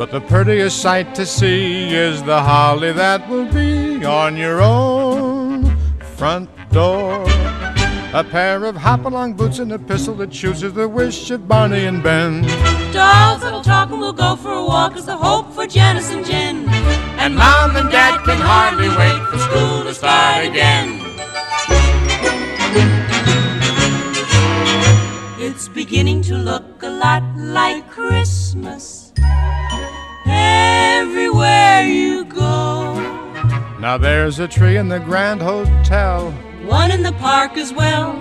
But the prettiest sight to see is the holly that will be on your own front door. A pair of hop-along boots and a pistol that shoots is the wish of Barney and Ben. Dolls that'll talk and we'll go for a walk is the hope for Janice and Jen. And mom and dad can hardly wait for school to start again. It's beginning to look a lot like Christmas everywhere you go. Now there's a tree in the Grand Hotel. One in the park as well.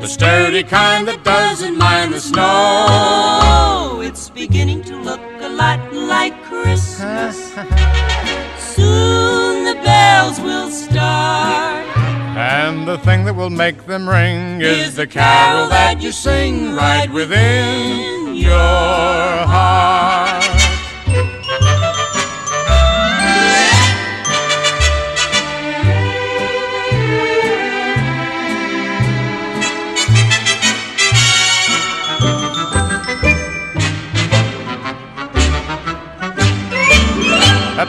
The sturdy kind that doesn't mind the snow. It's beginning to look a lot like Christmas. Soon the bells will start. And the thing that will make them ring is, Is the carol that you sing right within your heart.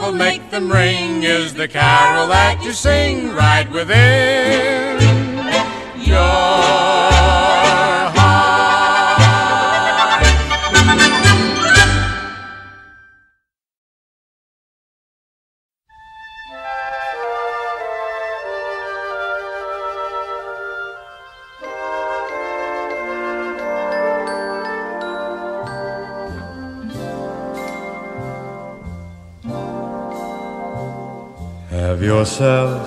Will make them ring is the carol that you sing right within. Your yourself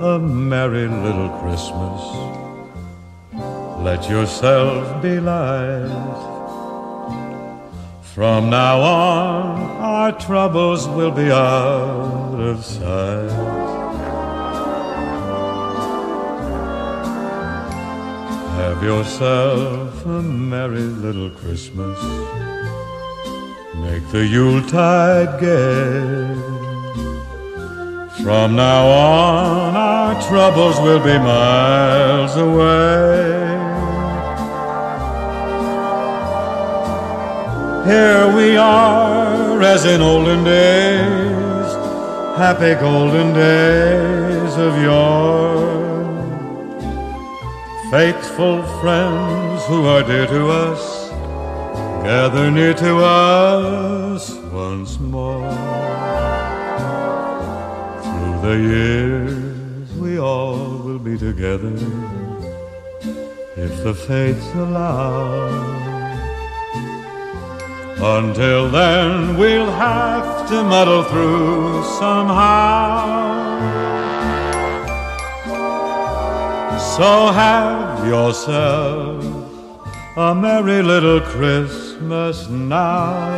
a merry little Christmas. Let yourself be light. From now on, our troubles will be out of sight. Have yourself a merry little Christmas. Make the Yuletide gay. From now on, our troubles will be miles away. Here we are, as in olden days, happy golden days of yore. Faithful friends who are dear to us, gather near to us the years, we all will be together if the fates allow. Until then, we'll have to muddle through somehow. So have yourself a merry little Christmas now.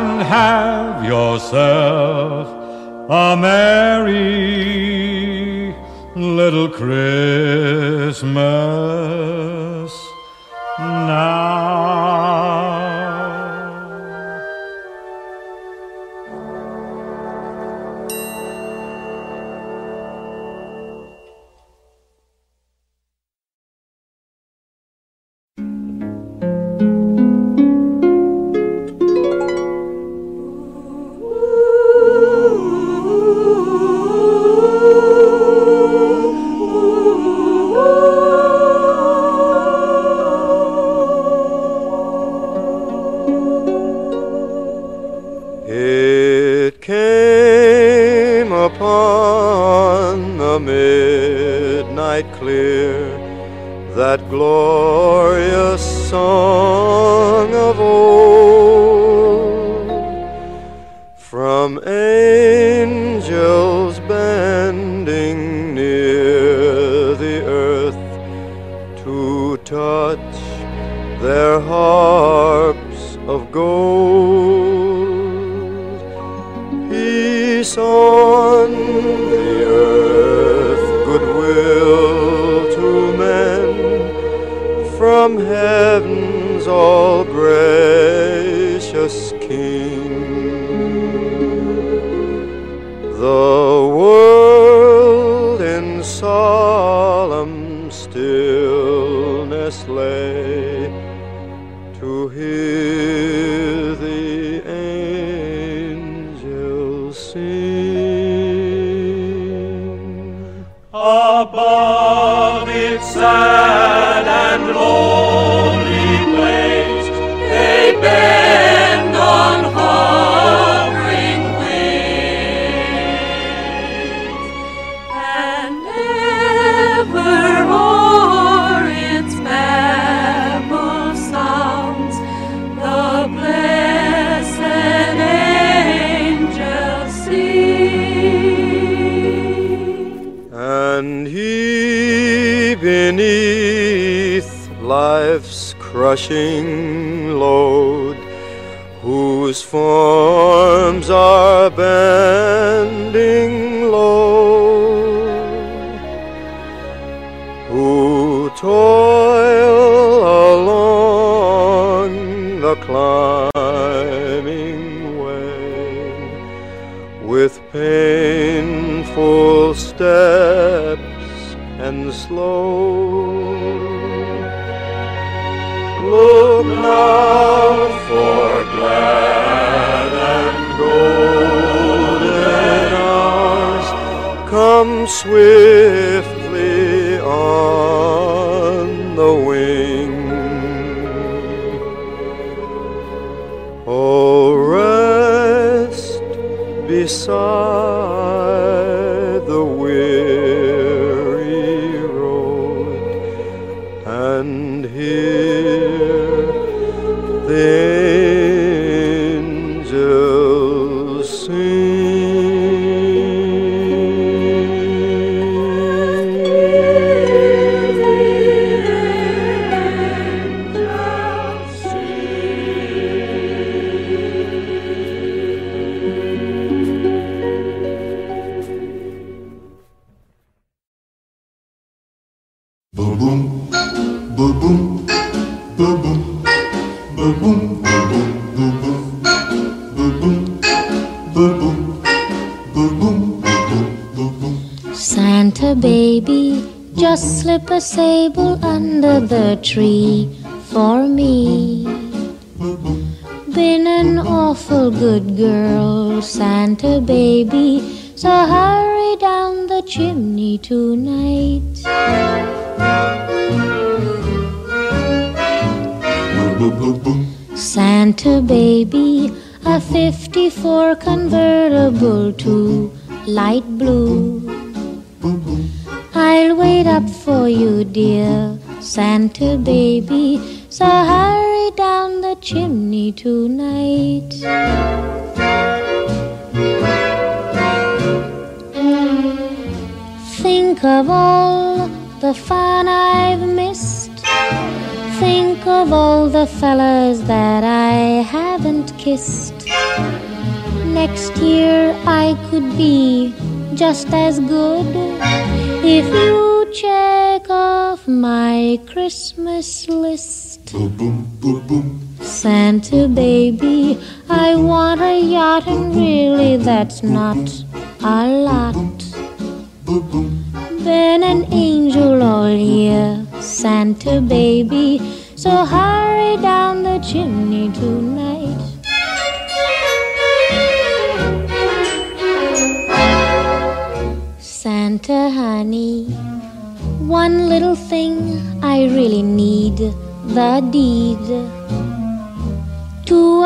have yourself a merry little Christmas sable under the tree for me. Been an awful good girl, Santa baby, that's not a lot. Been an angel all year, Santa baby, so hurry down the chimney tonight. Santa honey, one little thing I really need the deed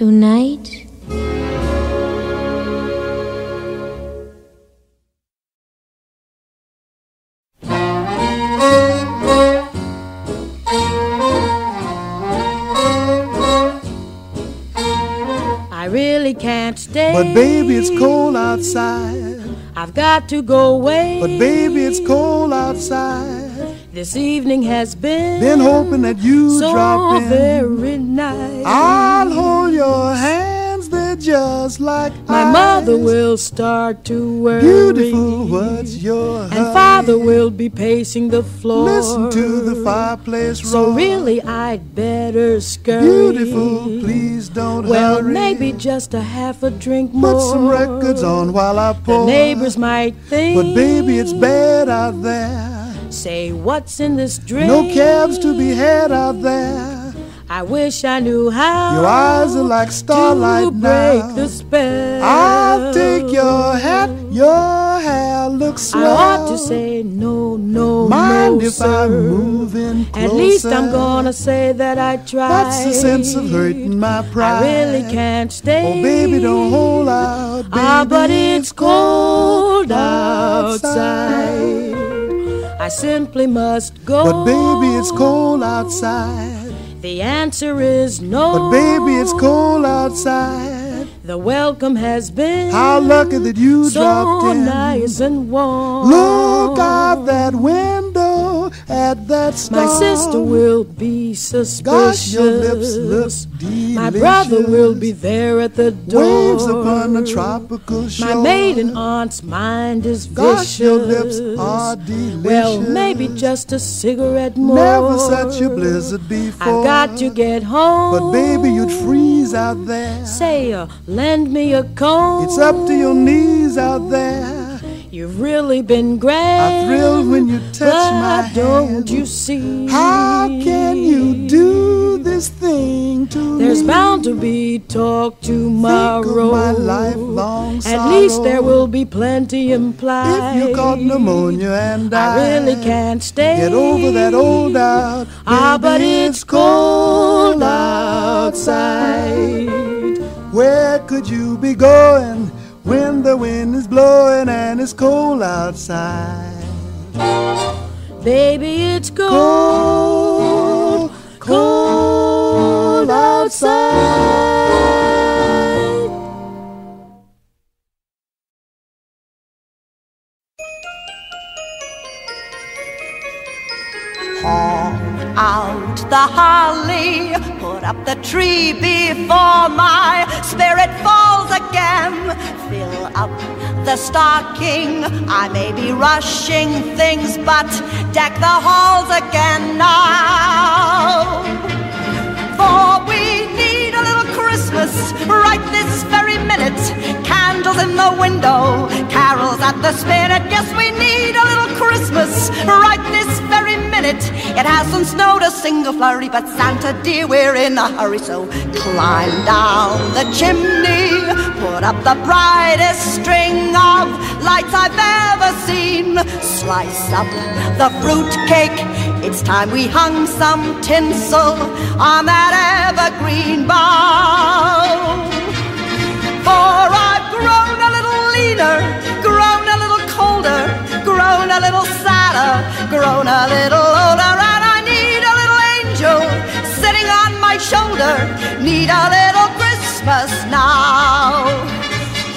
Tonight. I really can't stay. But baby, it's cold outside. I've got to go away. But baby, it's cold outside. This evening has been Been hoping that you so drop in. very nice. I'll hold your hands, they're just like My mother will start to worry. Beautiful, what's your And hurry? father will be pacing the floor. Listen to the fireplace So really, I'd better scurry. Beautiful, please don't Well, hurry. maybe just a half a drink more. Put some records on while I pour. The neighbors might think. But baby, it's bad out there. Say, what's in this drink? No cabs to be had out there. I wish I knew how. Your eyes are like starlight to break now. the spell. I'll take your hat, your hair looks swell. I ought to say no, no, Mind no, if sir. I'm moving closer? At least I'm gonna say that I tried. That's the sense of hurting my pride. I really can't stay. Oh, baby, don't hold out. Baby, ah, but it's cold outside. outside. I simply must go. But baby, it's cold outside. The answer is no. But baby, it's cold outside. The welcome has been How lucky that you so dropped in. So nice and warm. Look out that window at that star. My sister will be suspicious. Gosh, your lips look delicious. My brother will be there at the door. Waves upon a tropical shore. My maiden aunt's mind is Gosh, vicious. your lips are delicious. Well, maybe just a cigarette more. Never such a blizzard before. I've got to get home. But baby, you'd freeze out there. Say, uh, lend me a comb. It's up to your knees out there. You've really been great. I thrill when you touch but my hand. don't you see? How can you do this thing to There's me? bound to be talk tomorrow. My lifelong At least there will be plenty implied. If you caught pneumonia and I died, really can't stay. Get over that old doubt. Ah, but it's cold outside. Where could you be going when the wind is blowing and it's cold outside? Baby, it's cold, cold outside. Honk out the holly, put up the tree before my spirit falls again. Fill up the stocking, I may be rushing things, but deck the halls again now. For Right this very minute. Candles in the window, carols at the spinet. Yes, we need a little Christmas right this very minute. It hasn't snowed a single flurry, but Santa dear, we're in a hurry. So climb down the chimney, put up the brightest string of lights I've ever seen. Slice up the fruit cake. It's time we hung some tinsel on that evergreen bough. For I've grown a little leaner, grown a little colder, grown a little sadder, grown a little older, and I need a little angel sitting on my shoulder. Need a little Christmas now.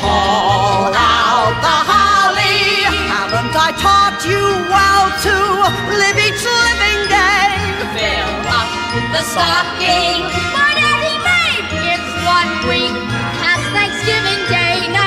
The holly. Haven't I taught you well to live each living day? Fill up the stocking. But Eddie, maybe it's one week past Thanksgiving Day now.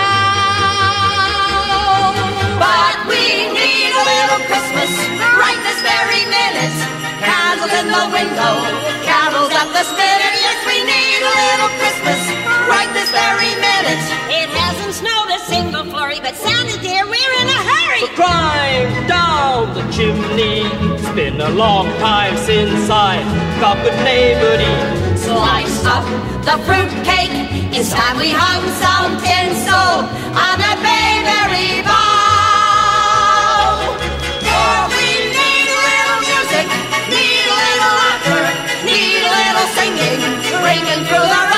But we need a little Christmas right this very minute. Candles in the window, carols at the spinet. Yes, we need a little Christmas right this very minute. It hasn't snowed a single flurry, but Santa dear, we're in a hurry. Climb down the chimney. It's been a long time since I got good neighborly. Slice up the fruit cake. It's time we hung some tinsel on that bayberry bough. For we need a little music, need a little laughter, need a little singing, ringing through the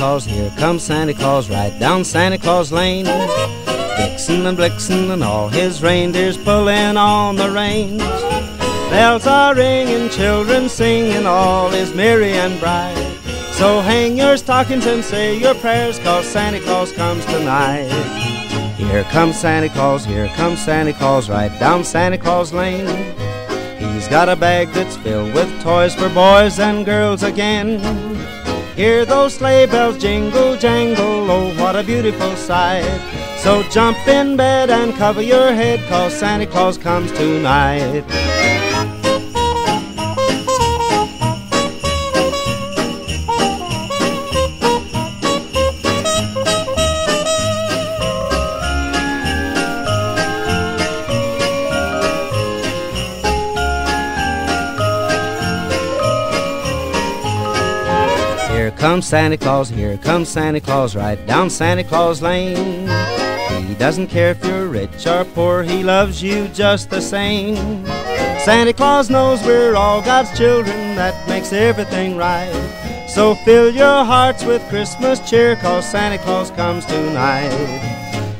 Claus, here comes Santa Claus, right down Santa Claus Lane. Vixen and Blitzen and all his reindeers pulling on the reins. Bells are ringing, children singing, all is merry and bright. So hang your stockings and say your prayers, cause Santa Claus comes tonight. Here comes Santa Claus, here comes Santa Claus, right down Santa Claus Lane. He's got a bag that's filled with toys for boys and girls again. Hear those sleigh bells jingle jangle, oh what a beautiful sight. So jump in bed and cover your head, cause Santa Claus comes tonight. Comes Santa Claus, here comes Santa Claus, right down Santa Claus Lane. He doesn't care if you're rich or poor, he loves you just the same. Santa Claus knows we're all God's children, that makes everything right. So fill your hearts with Christmas cheer, cause Santa Claus comes tonight.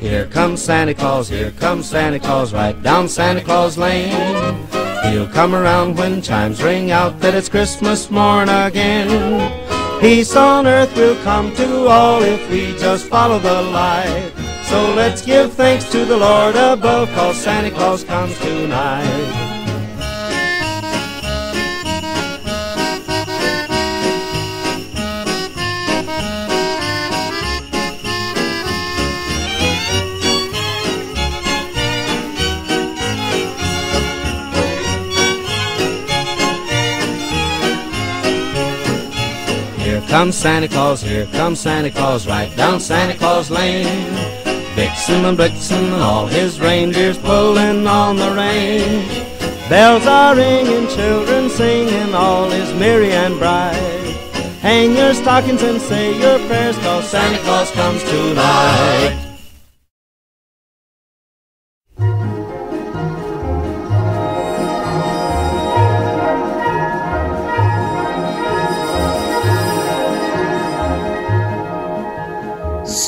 Here comes Santa Claus, here comes Santa Claus, right down Santa Claus Lane. He'll come around when chimes ring out that it's Christmas morn again. Peace on earth will come to all if we just follow the light. So let's give thanks to the Lord above, cause Santa Claus comes tonight. Comes Santa Claus, here comes Santa Claus, right down Santa Claus Lane. Vixen and Blitzen all his reindeers pulling on the rein. Bells are ringing, children singing, all is merry and bright. Hang your stockings and say your prayers, cause Santa Claus comes tonight.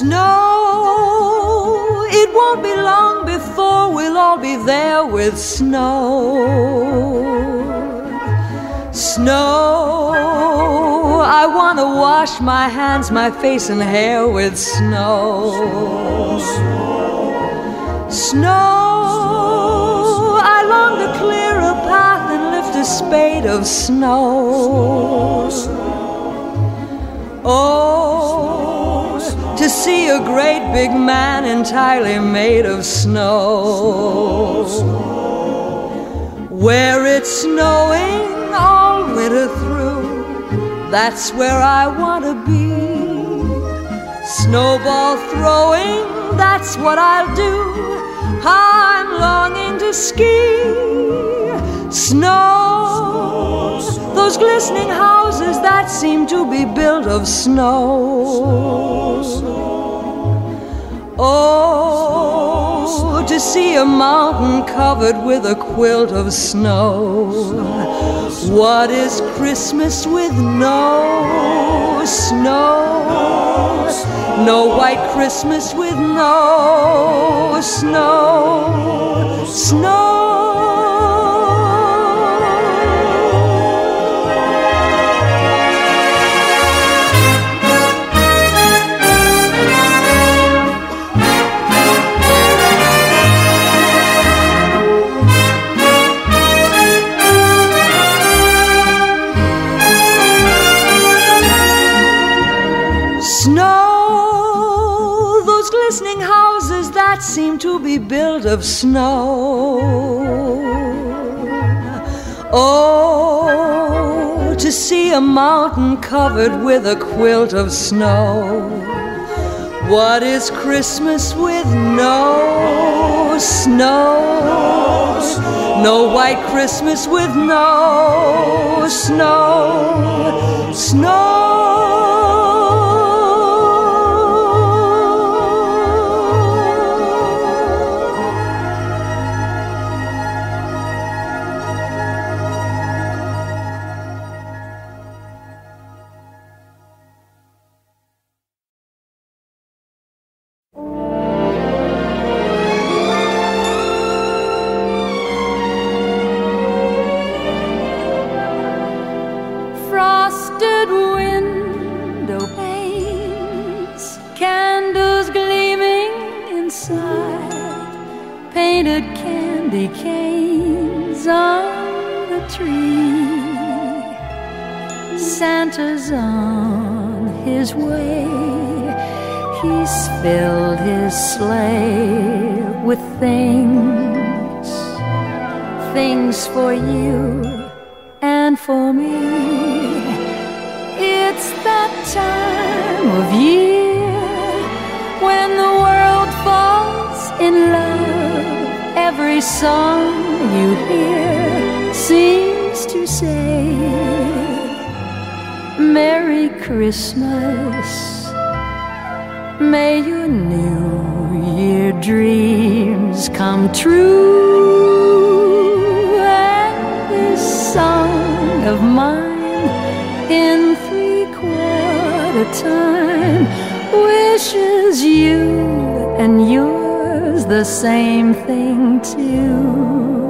Snow, it won't be long before we'll all be there with snow. Snow, I want to wash my hands, my face, and hair with snow. Snow, I long to clear a path and lift a spade of snow. Oh, to see a great big man entirely made of snow. Where it's snowing all winter through, that's where I want to be. Snowball throwing, that's what I'll do. I'm longing to ski. Snow, those glistening houses that seem to be built of snow. Oh, to see a mountain covered with a quilt of snow. What is Christmas with no snow? No white Christmas with no snow. Snow. Of snow. Oh, to see a mountain covered with a quilt of snow. What is Christmas with no snow? No white Christmas with no snow. Snow. Painted candy canes on the tree. Santa's on his way. He's filled his sleigh with things, things for you and for me. It's that time of year song you hear seems to say, Merry Christmas. May your New Year dreams come true. And this song of mine in three quarter time wishes you and yours the same thing too.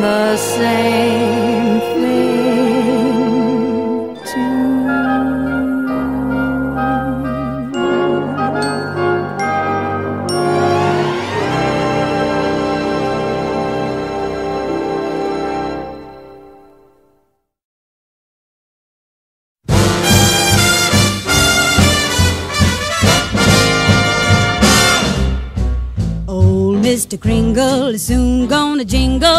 The same thing Old Mr. Kringle is soon gonna jingle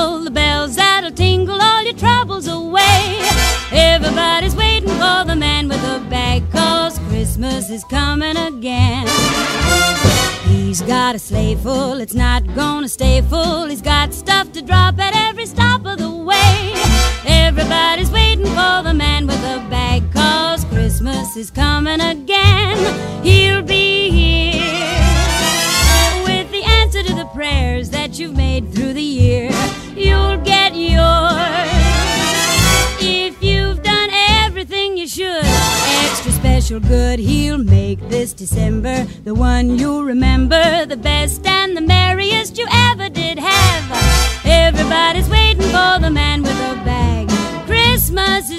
Is coming again. He's got a sleigh full, it's not gonna stay full. He's got stuff to drop at every stop of the way. Everybody's waiting for the man with the bag, cause Christmas is coming again. He'll special good, he'll make this December the one you'll remember, the best and the merriest you ever did have. Everybody's waiting for the man with a bag. Christmas is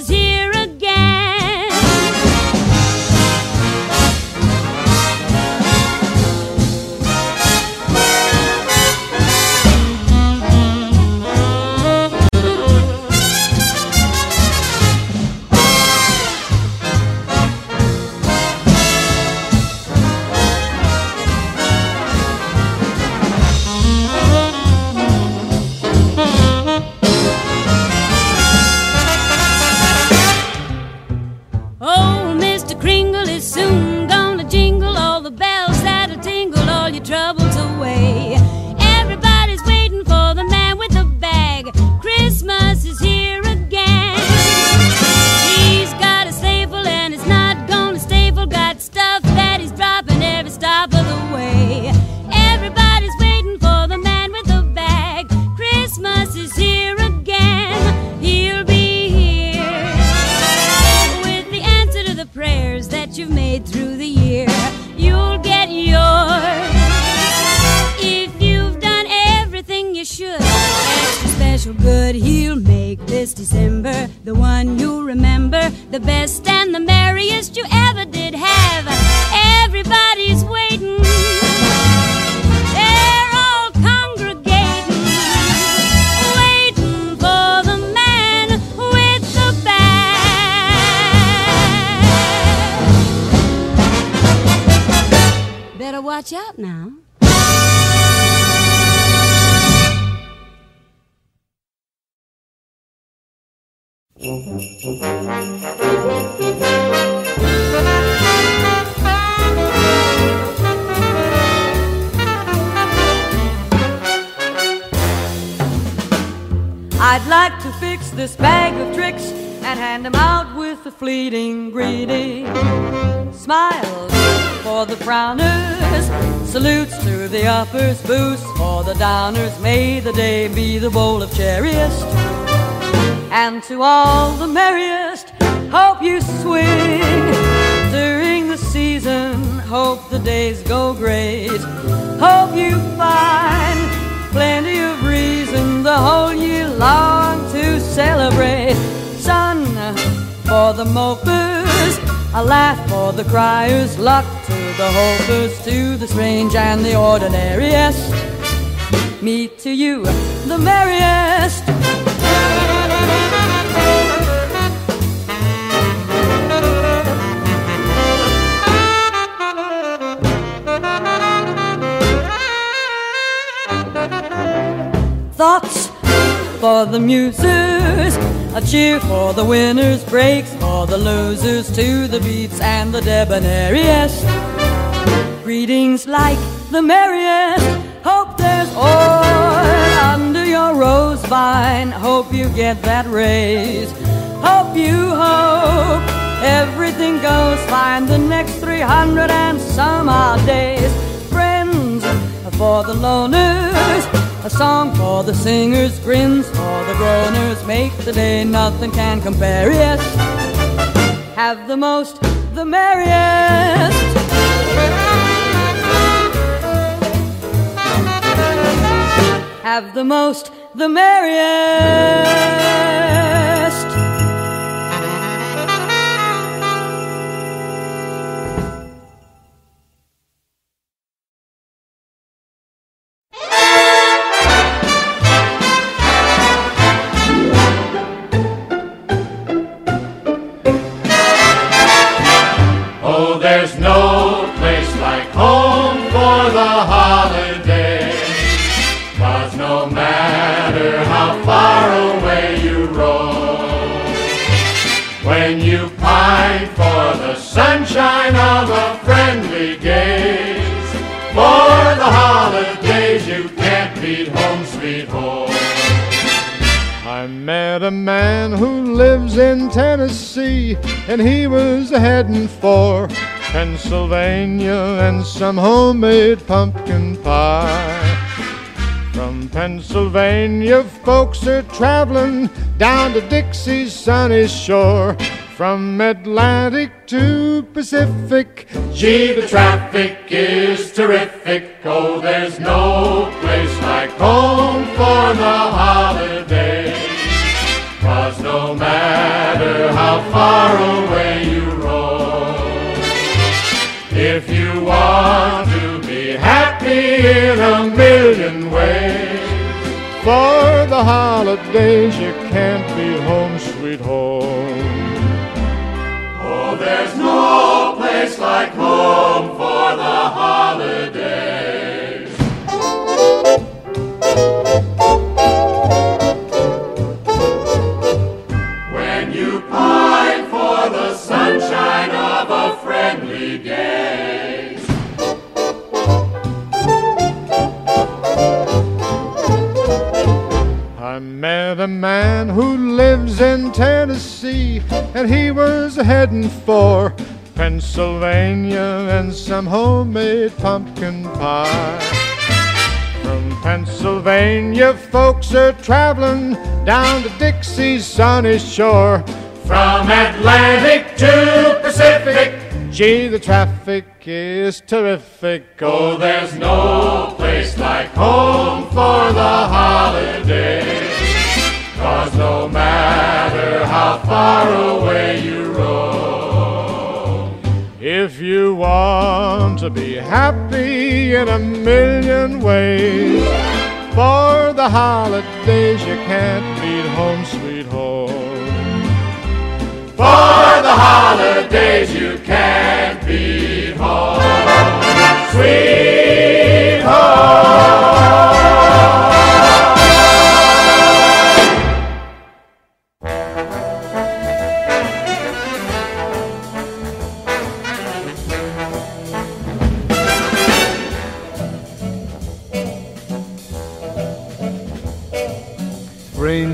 ordinariest. Me to you, the merriest. Thoughts for the muses, a cheer for the winners, breaks for the losers, to the beats and the debonairiest. Greetings like the merriest, hope there's oil under your rose vine, hope you get that raise, hope you hope everything goes fine the next 300 and some odd days. Friends for the loners, a song for the singers, grins for the groaners, make the day nothing can compare. Yes, have the most, the merriest. Have the most, the merriest. Met a man who lives in Tennessee, and he was heading for Pennsylvania and some homemade pumpkin pie. From Pennsylvania, folks are traveling down to Dixie's sunny shore. From Atlantic to Pacific, Gee, the traffic is terrific. Oh, there's no place like home for the holidays. Cause no matter how far away you roam, if you want to be happy in a million ways, for the holidays you can't be home, sweet home. oh, there's no place like home for the holidays. A man who lives in Tennessee, and he was heading for Pennsylvania and some homemade pumpkin pie. From Pennsylvania, folks are traveling down to Dixie's sunny shore. From Atlantic to Pacific, Gee, the traffic is terrific. oh, there's no place like home for the holidays. Cause no matter how far away you roam, If you want to be happy in a million ways, for the holidays you can't beat home, sweet home. for the holidays you can't beat home. Sweet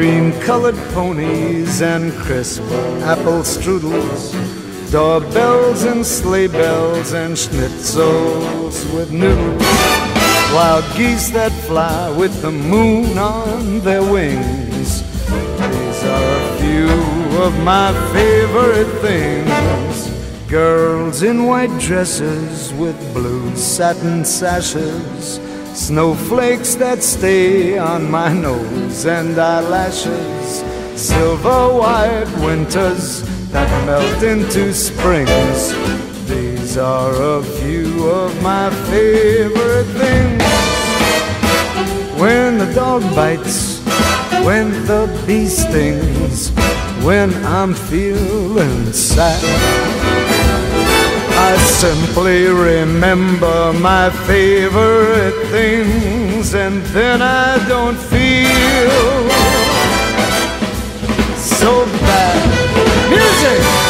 Cream colored ponies and crisp apple strudels, doorbells and sleigh bells and schnitzels with noodles, wild geese that fly with the moon on their wings. These are a few of my favorite things. Girls in white dresses with blue satin sashes, snowflakes that stay on my nose and eyelashes, silver white winters that melt into springs. These are a few of my favorite things. When the dog bites, when the bee stings, when I'm feeling sad. I simply remember my favorite things, and then I don't feel so bad. Music!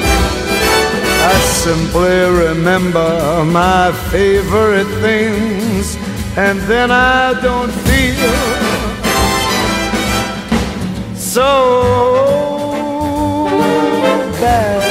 I simply remember my favorite things, and then I don't feel so bad.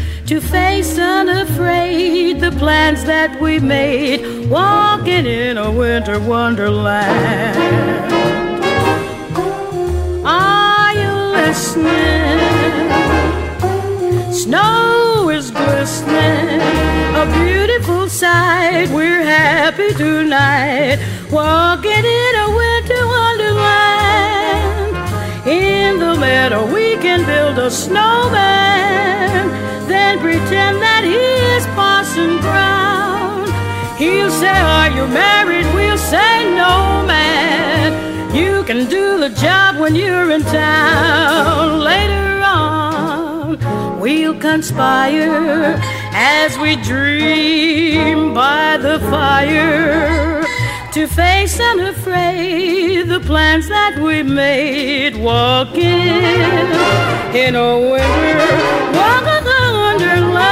to face unafraid the plans that we made, walking in a winter wonderland. Are you listening? Snow is glistening, a beautiful sight. We're happy tonight, walking in a winter wonderland. In the meadow, we can build a snowman, is Parson Brown. He'll say, Are you married? We'll say, No, man. You can do the job when you're in town. Later on, we'll conspire as we dream by the fire to face unafraid the plans that we made. Walking in a winter wonderland.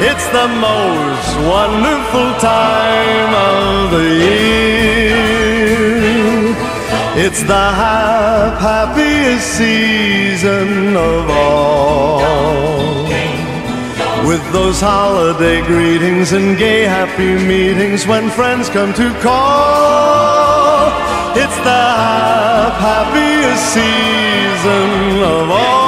It's the most wonderful time of the year. It's the hap- happiest season of all. With those holiday greetings and gay happy meetings when friends come to call. It's the hap- happiest season of all.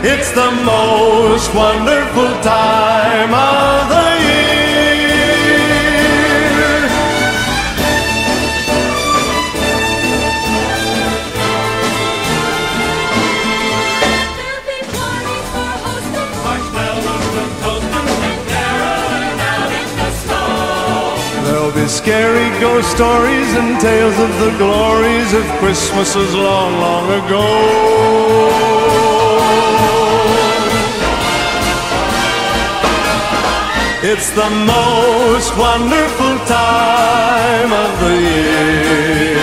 It's the most wonderful time of the year. There'll be scary ghost stories and tales of the glories of Christmases long, long ago. It's the most wonderful time of the year.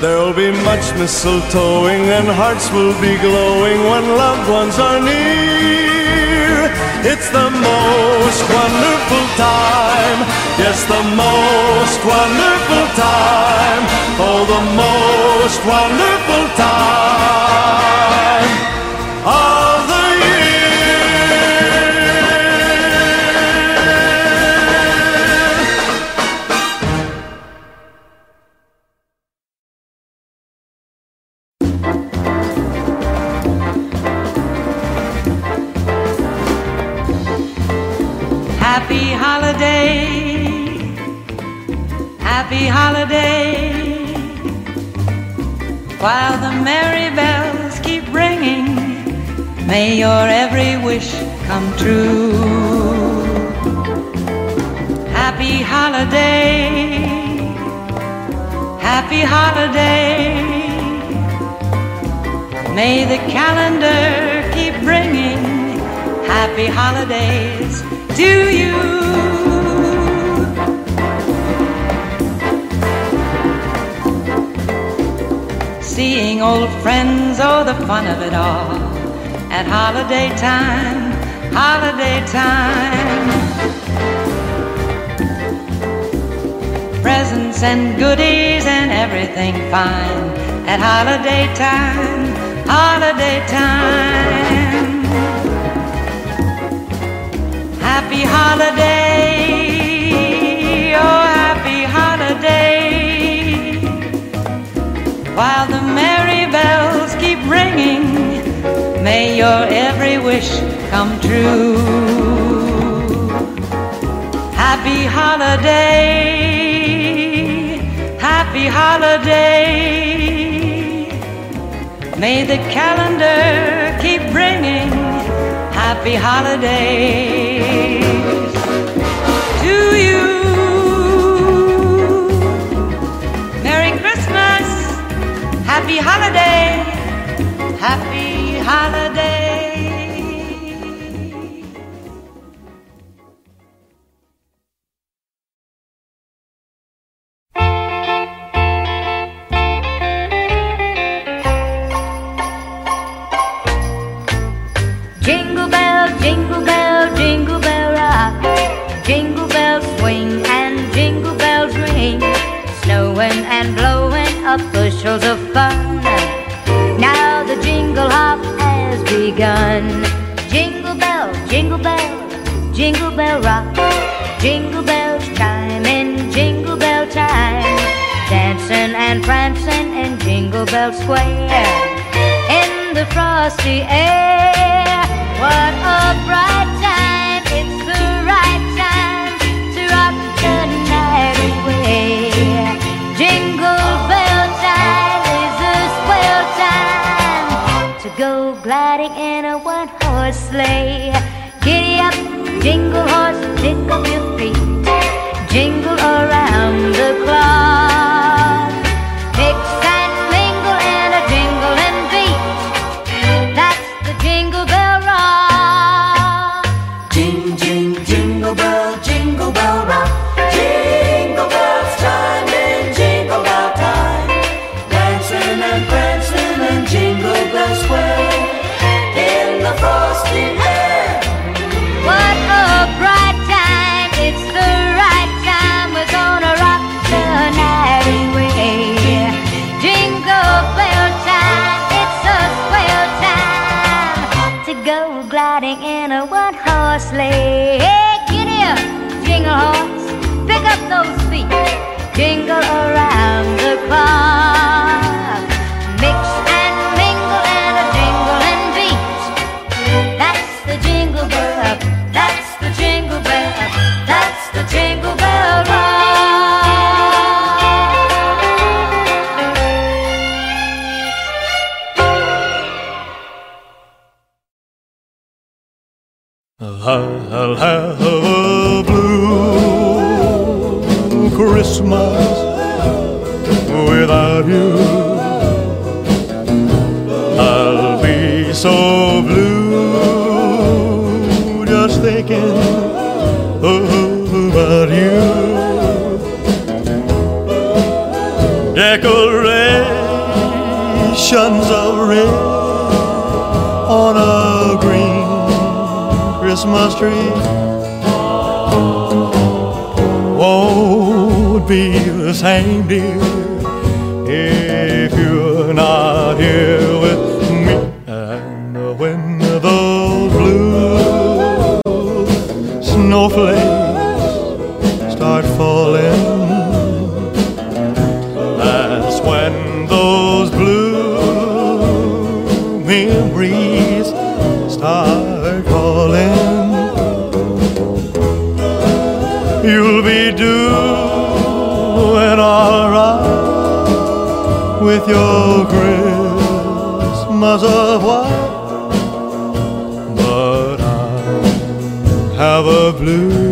There'll be much mistletoeing and hearts will be glowing when loved ones are near. It's the most wonderful time. Yes, the most wonderful time. Oh, the most wonderful time of may your every wish come true. Happy holiday, happy holiday. May the calendar keep bringing happy holidays to you. Seeing old friends, oh, the fun of it all. At holiday time, holiday time. Presents and goodies and everything fine. At holiday time, holiday time. Happy holiday, oh happy holiday. While the merry may your every wish come true. Happy holiday, happy holiday. May the calendar keep bringing happy holidays to you. Merry Christmas, happy holiday, happy holiday. You'll be doing alright with your Christmas of white, but I have a blue.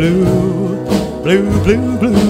blue, blue, blue, blue.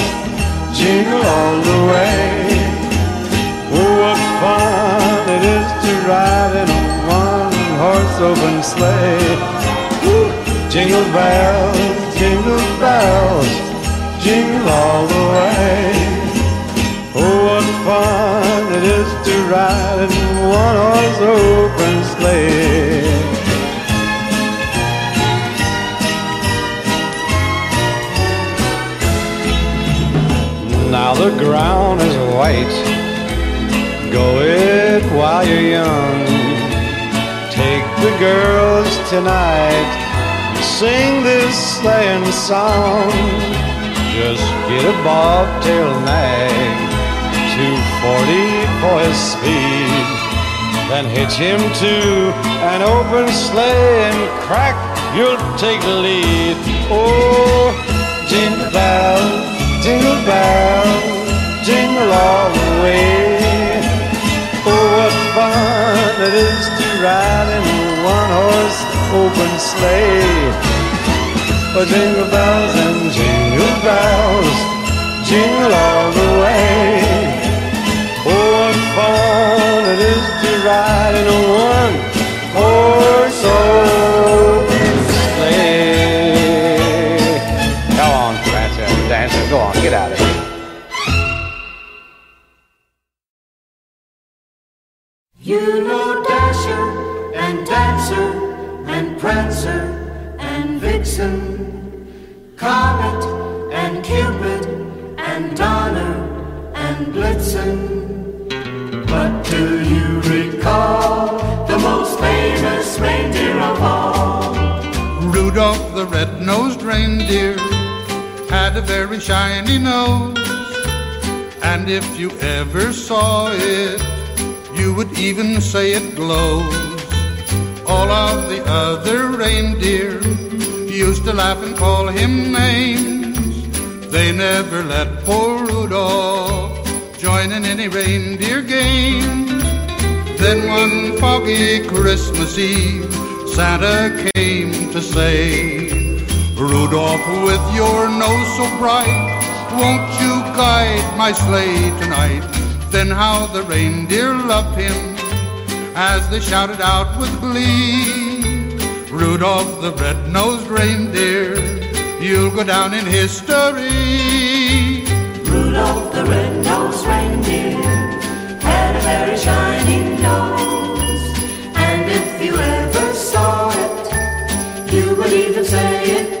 jingle all the way. Oh, what fun it is to ride in a one-horse open sleigh. Woo! Jingle bells, jingle bells, jingle all the way. Oh, what fun it is to ride in one-horse open sleigh. Now the ground is white. Go it while you're young. Take the girls tonight. Sing this sleighing song. Just get a bobtail nag. 240 for his speed. Then hitch him to an open sleigh and crack, you'll take the lead. Oh, jingle bells, jingle bells, jingle all the way. Oh, what fun it is to ride in a one-horse open sleigh. Oh, jingle bells and jingle bells, jingle all the way. Oh, what fun it is to ride in a one-horse open get out of here. You know Dasher and Dancer and Prancer and Vixen, Comet and Cupid and Donner and Blitzen. But do you recall the most famous reindeer of all? Rudolph the red-nosed reindeer had a very shiny nose, and if you ever saw it, you would even say it glows. All of the other reindeer used to laugh and call him names. They never let poor Rudolph join in any reindeer games. Then one foggy Christmas Eve, Santa came to say, Rudolph, with your nose so bright, won't you guide my sleigh tonight? Then how the reindeer loved him as they shouted out with glee. Rudolph the red-nosed reindeer, you'll go down in history. Rudolph the red-nosed reindeer had a very shining nose, and if you ever saw it, you would even say it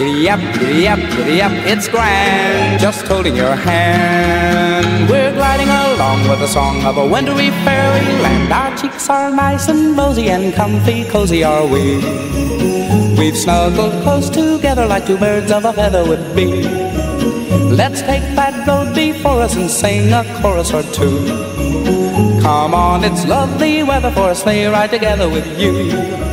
Giddy up, giddy up, giddy up, it's grand. Just holding your hand. We're gliding along with the song of a wintry fairyland. Our cheeks are nice and rosy and comfy, cozy are we. We've snuggled close together like two birds of a feather would be. Let's take that road before us and sing a chorus or two. Come on, it's lovely weather for a sleigh ride together with you.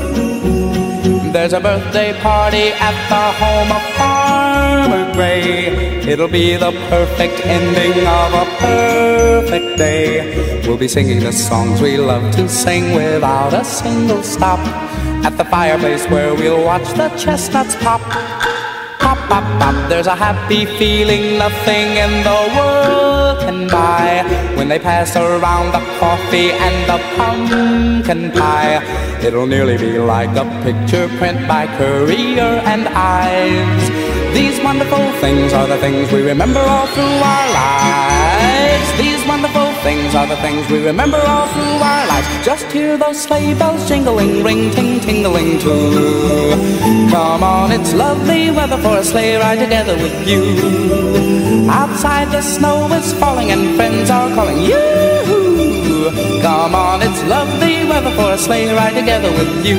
There's a birthday party at the home of Farmer Gray. It'll be the perfect ending of a perfect day. We'll be singing the songs we love to sing without a single stop. At the fireplace where we'll watch the chestnuts pop. Pop, pop, pop. There's a happy feeling nothing in the world can buy when they pass around the coffee and the pumpkin pie. It'll nearly be like a picture print by Currier and Ives. These wonderful things are the things we remember all through our lives. These wonderful things are the things we remember all through our lives. Just hear those sleigh bells jingling, ring, ting, tingling too. Come on, it's lovely weather for a sleigh ride together with you. Outside the snow is falling and friends are calling you. Come on, it's lovely weather for a sleigh ride together with you.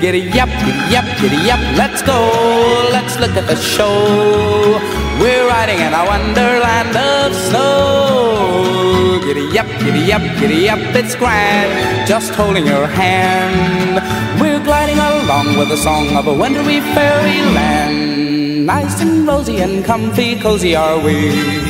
Giddy up, giddy up, giddy up, let's go. Let's look at the show. We're riding in a wonderland of snow. Giddy up, giddy up, giddy up, it's grand. Just holding your hand. We're gliding along with the song of a wintry fairyland. Nice and rosy and comfy, cozy are we.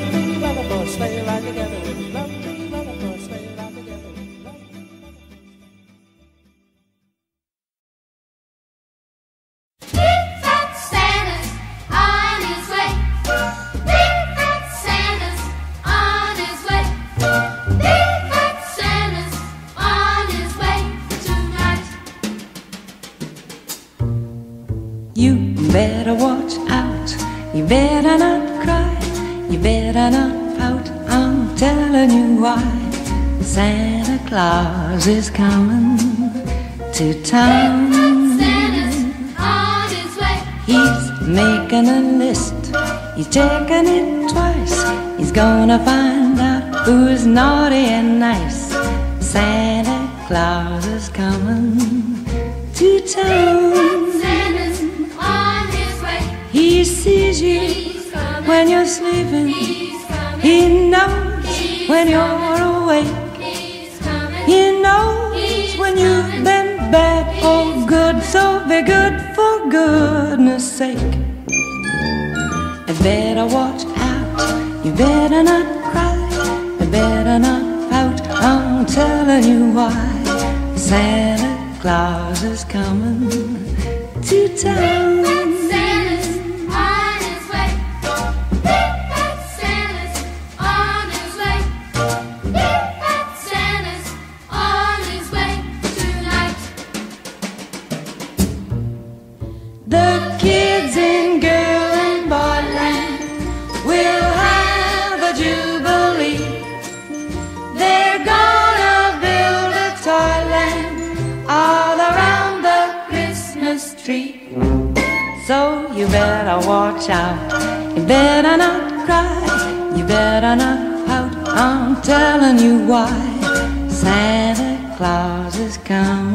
You better not cry, you better not pout. I'm telling you why. Santa Claus is coming to town. you better watch out. You better not cry, you better not pout. I'm telling you why Santa Claus is coming.